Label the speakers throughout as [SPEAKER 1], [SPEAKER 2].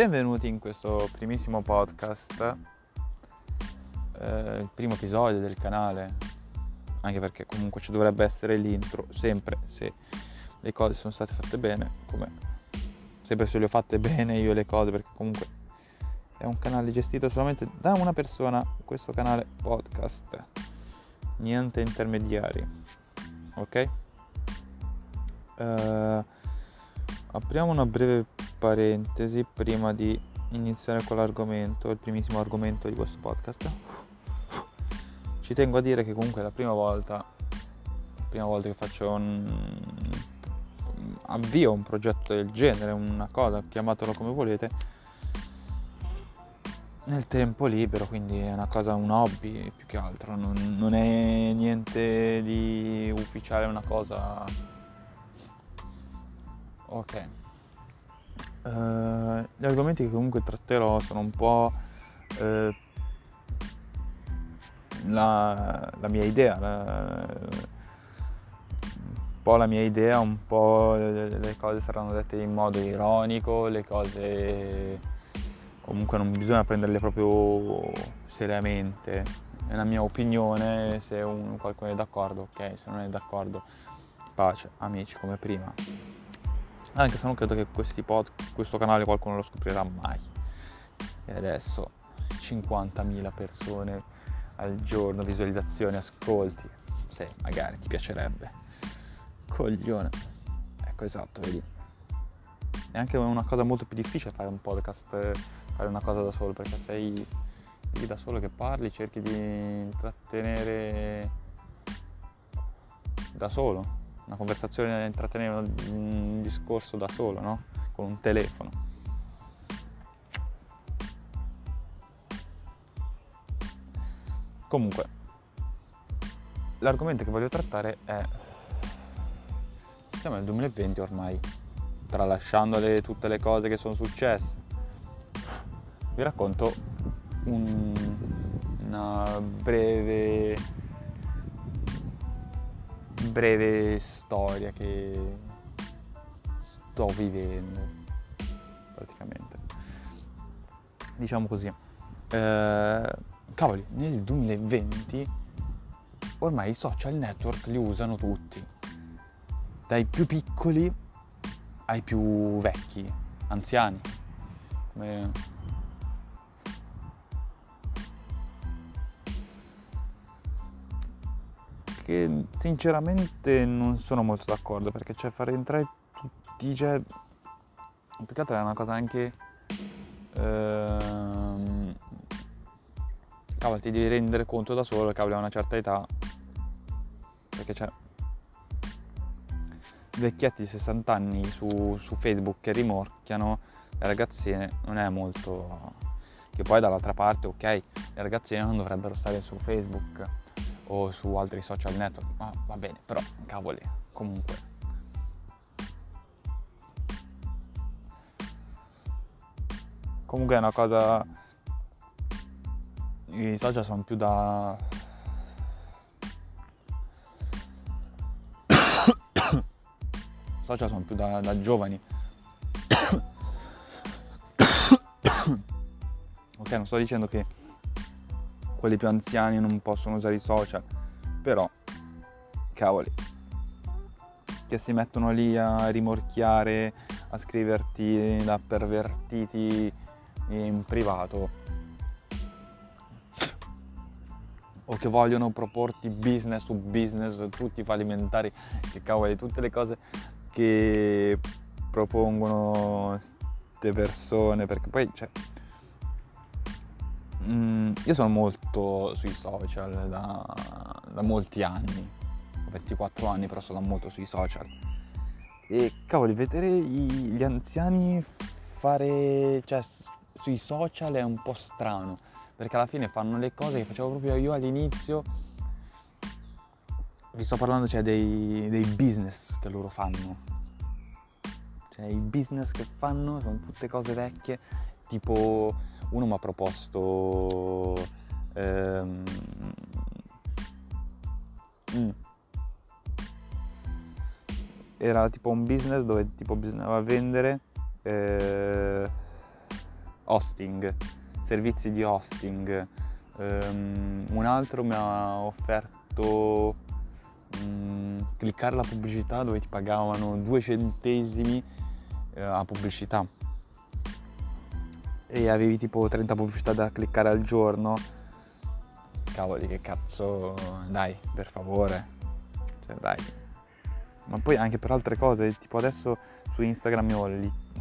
[SPEAKER 1] Benvenuti in questo primissimo podcast, eh, il primo episodio del canale, anche perché comunque ci dovrebbe essere l'intro, sempre se le cose sono state fatte bene, come sempre se le ho fatte bene io le cose, perché comunque è un canale gestito solamente da una persona, questo canale podcast, niente intermediari, ok? Uh, apriamo una breve parentesi prima di iniziare con l'argomento, il primissimo argomento di questo podcast. Ci tengo a dire che comunque è la prima volta, prima volta che faccio un avvio un progetto del genere, una cosa, chiamatelo come volete, nel tempo libero, quindi è una cosa, un hobby più che altro, non, non è niente di ufficiale, una cosa Ok. Uh, gli argomenti che comunque tratterò sono un po' uh, la, la, mia idea, la, un po' la mia idea, un po' le, le, cose saranno dette in modo ironico, le cose comunque non bisogna prenderle proprio seriamente. È la mia opinione, se un, qualcuno è d'accordo, ok, se non è d'accordo, pace, amici come prima anche se non credo che pod, questo canale qualcuno lo scoprirà mai. E adesso 50.000 persone al giorno, visualizzazioni, ascolti, se magari ti piacerebbe. Coglione. Ecco esatto, vedi. È anche una cosa molto più difficile fare un podcast, fare una cosa da solo, perché sei lì da solo che parli, cerchi di intrattenere da solo una conversazione da intrattenere, un discorso da solo, no? Con un telefono. Comunque, l'argomento che voglio trattare è... Siamo nel 2020 ormai, tralasciando le, tutte le cose che sono successe. Vi racconto un, una breve breve storia che sto vivendo praticamente. Diciamo così. Eh, cavoli nel 2020 ormai i social network li usano tutti. Dai più piccoli ai più vecchi anziani come che sinceramente non sono molto d'accordo perché cioè fare entrare tutti, cioè più che è una cosa anche ehm, cavolo ti devi rendere conto da solo che a una certa età. Perché c'è vecchietti di 60 anni su, su Facebook che rimorchiano le ragazzine non è molto che poi dall'altra parte ok le ragazzine non dovrebbero stare su Facebook o su altri social network, ma va bene, però cavoli, comunque. Comunque è una cosa... I social sono più da... social sono più da, da giovani. ok, non sto dicendo che quelli più anziani non possono usare i social, però cavoli, che si mettono lì a rimorchiare, a scriverti da pervertiti in privato. O che vogliono proporti business su business, tutti fallimentari, che cavoli, tutte le cose che propongono queste persone, perché poi cioè, Mm, io sono molto sui social da, da molti anni, ho 24 anni però sono molto sui social. E cavoli, vedere gli anziani fare, cioè, sui social è un po' strano, perché alla fine fanno le cose che facevo proprio io all'inizio. Vi sto parlando cioè, dei, dei business che loro fanno. Cioè, i business che fanno sono tutte cose vecchie, tipo uno mi ha proposto ehm, mm, era tipo un business dove tipo bisognava vendere eh, hosting, servizi di hosting. Um, un altro mi ha offerto um, cliccare la pubblicità dove ti pagavano due centesimi uh, a pubblicità e avevi tipo 30 pubblicità da cliccare al giorno. Cavoli, che cazzo, dai, per favore. Cioè, dai. Ma poi anche per altre cose, tipo adesso su Instagram io ho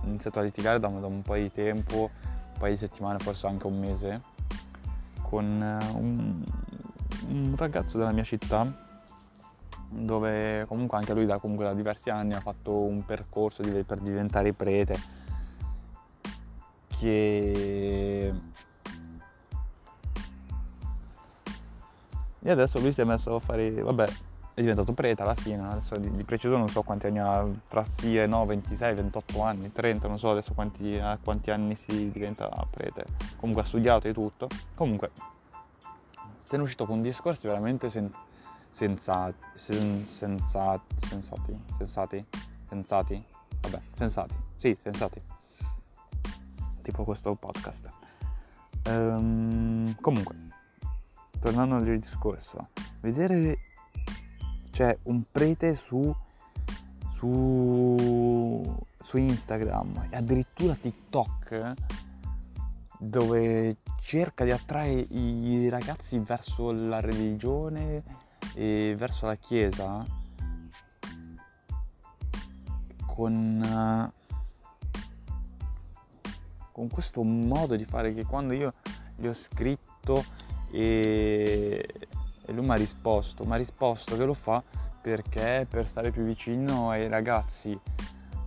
[SPEAKER 1] iniziato a litigare da, da un po' di tempo, un paio di settimane, forse anche un mese, con eh, un, un ragazzo della mia città dove comunque anche lui da, comunque da diversi anni ha fatto un percorso di, per diventare prete che e adesso lui si è messo a fare vabbè è diventato prete alla fine adesso di, di preciso non so quanti anni ha tra sì e no 26 28 anni 30 non so adesso quanti, a quanti anni si diventa prete. Comunque ha studiato e tutto. Comunque se ne è uscito con discorsi veramente sen, sensati, sen, sensati sensati sensati sensati vabbè sensati sì sensati. Tipo questo podcast. Ehm, comunque, tornando al discorso, vedere c'è un prete su, su, su Instagram e addirittura TikTok dove cerca di attrarre i ragazzi verso la religione e verso la chiesa con con questo modo di fare che quando io gli ho scritto e, e lui mi ha risposto, mi ha risposto che lo fa perché per stare più vicino ai ragazzi.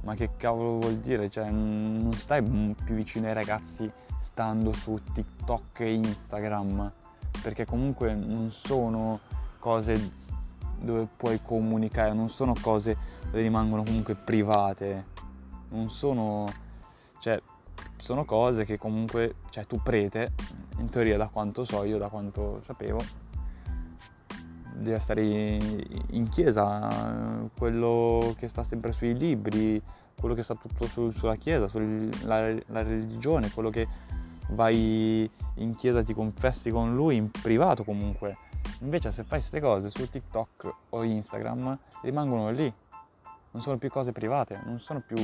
[SPEAKER 1] Ma che cavolo vuol dire? Cioè, non stai più vicino ai ragazzi stando su TikTok e Instagram, perché comunque non sono cose dove puoi comunicare, non sono cose dove rimangono comunque private, non sono... cioè sono cose che comunque, cioè tu prete, in teoria da quanto so io, da quanto sapevo, deve stare in chiesa, quello che sta sempre sui libri, quello che sta tutto su, sulla chiesa, sulla la religione, quello che vai in chiesa ti confessi con lui in privato comunque. Invece se fai queste cose su TikTok o Instagram rimangono lì, non sono più cose private, non sono più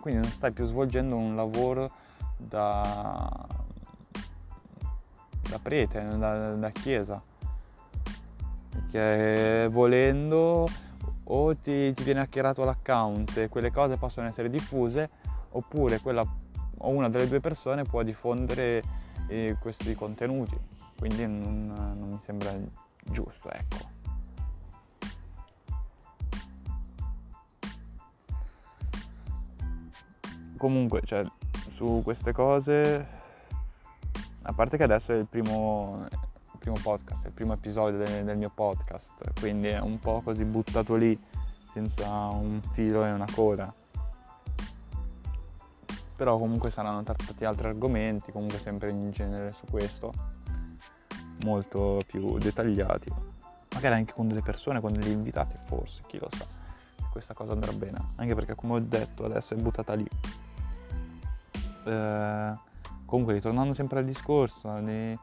[SPEAKER 1] quindi non stai più svolgendo un lavoro da, da prete, da, da chiesa, che volendo o ti, ti, viene hackerato l'account e quelle cose possono essere diffuse oppure quella o una delle due persone può diffondere eh, questi contenuti. Quindi non, non mi sembra giusto ecco comunque, cioè, su queste cose, a parte che adesso è il primo, il primo podcast, il primo episodio del, del, mio podcast, quindi è un po' così buttato lì, senza un filo e una coda. Però comunque saranno trattati altri argomenti, comunque sempre in genere su questo, molto più dettagliati. Magari anche con delle persone, con degli invitati, forse, chi lo sa. Questa cosa andrà bene, anche perché come ho detto adesso è buttata lì eh, comunque ritornando sempre al discorso, le,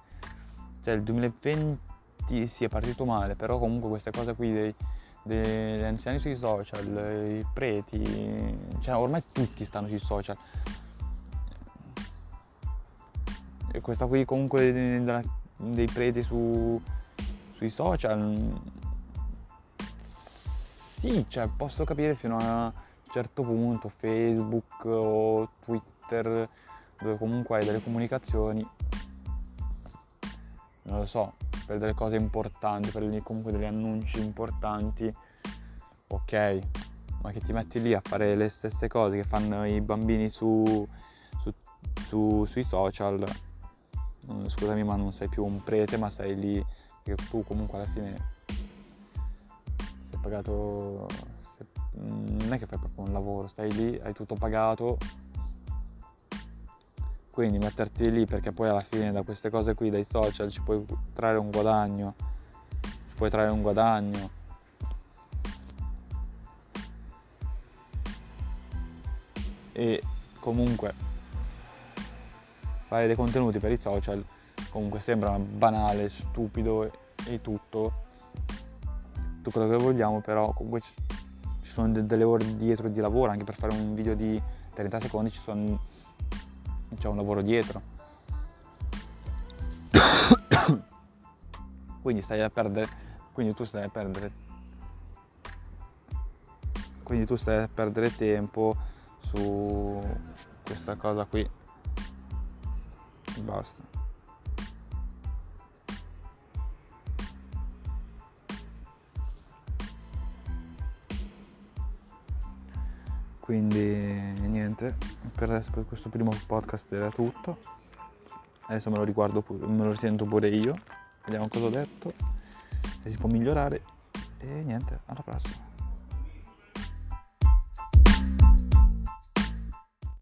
[SPEAKER 1] cioè il 2020 sì è partito male, però comunque queste cose qui dei, degli anziani sui social, i preti, cioè ormai tutti stanno sui social. E questa qui comunque dei, dei preti su, sui social, sì, cioè posso capire fino a un certo punto, Facebook o dove comunque hai delle comunicazioni, non lo so, per delle cose importanti, per comunque degli annunci importanti, ok, ma che ti metti lì a fare le stesse cose che fanno i bambini su, su, su, sui social, scusami ma non sei più un prete ma sei lì che tu comunque alla fine sei pagato non è che fai proprio un lavoro stai lì hai tutto pagato quindi metterti lì perché poi alla fine da queste cose qui, dai social, ci puoi trarre un guadagno, ci puoi trarre un guadagno. E comunque fare dei contenuti per i social comunque sembra banale, stupido e, tutto, tutto quello che vogliamo, però comunque ci, sono de- delle ore dietro di lavoro, anche per fare un video di 30 secondi ci sono, c'è un lavoro dietro. quindi stai a perdere, quindi tu stai a perdere, quindi tu stai a perdere tempo su questa cosa qui. Basta. Quindi niente per adesso per questo primo podcast era tutto. Adesso me lo riguardo pure, me lo risento pure io. Vediamo cosa ho detto. Se si può migliorare. E niente alla prossima